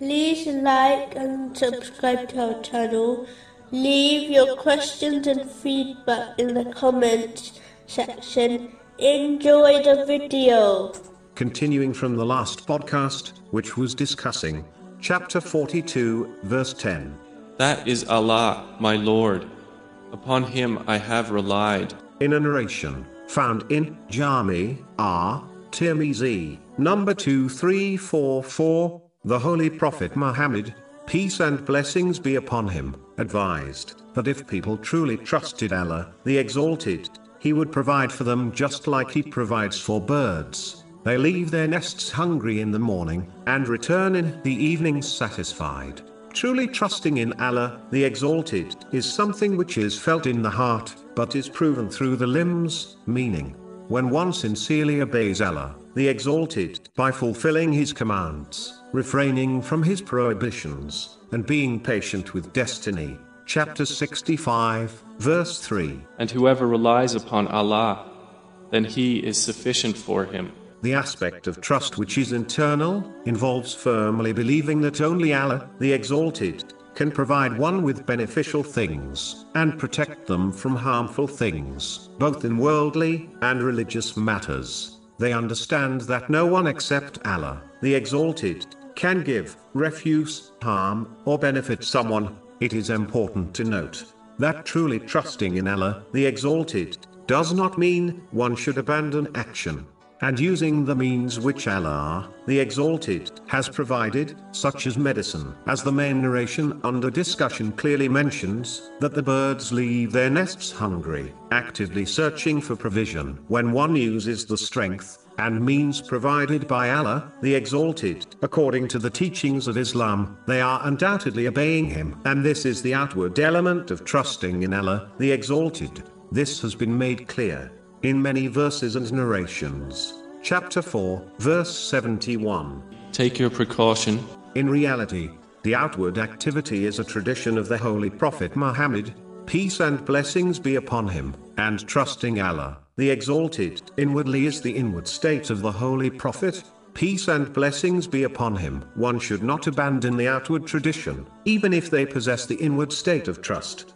like and subscribe to our channel. Leave your questions and feedback in the comments section. Enjoy the video. Continuing from the last podcast, which was discussing chapter 42, verse 10. That is Allah, my Lord. Upon Him I have relied. In a narration found in Jami R. Tirmizi, number 2344, the Holy Prophet Muhammad, peace and blessings be upon him, advised that if people truly trusted Allah, the Exalted, He would provide for them just like He provides for birds. They leave their nests hungry in the morning, and return in the evening satisfied. Truly trusting in Allah, the Exalted, is something which is felt in the heart, but is proven through the limbs, meaning, when one sincerely obeys Allah, the Exalted, by fulfilling His commands, refraining from His prohibitions, and being patient with destiny. Chapter 65, verse 3. And whoever relies upon Allah, then He is sufficient for him. The aspect of trust which is internal, involves firmly believing that only Allah, the Exalted, can provide one with beneficial things, and protect them from harmful things, both in worldly and religious matters. They understand that no one except Allah, the Exalted, can give, refuse, harm, or benefit someone. It is important to note that truly trusting in Allah, the Exalted, does not mean one should abandon action and using the means which Allah, the Exalted, has provided, such as medicine. As the main narration under discussion clearly mentions, that the birds leave their nests hungry, actively searching for provision. When one uses the strength and means provided by Allah, the Exalted, according to the teachings of Islam, they are undoubtedly obeying Him. And this is the outward element of trusting in Allah, the Exalted. This has been made clear in many verses and narrations. Chapter 4, verse 71. Take your precaution. In reality, the outward activity is a tradition of the Holy Prophet Muhammad, peace and blessings be upon him, and trusting Allah, the Exalted, inwardly is the inward state of the Holy Prophet, peace and blessings be upon him. One should not abandon the outward tradition, even if they possess the inward state of trust.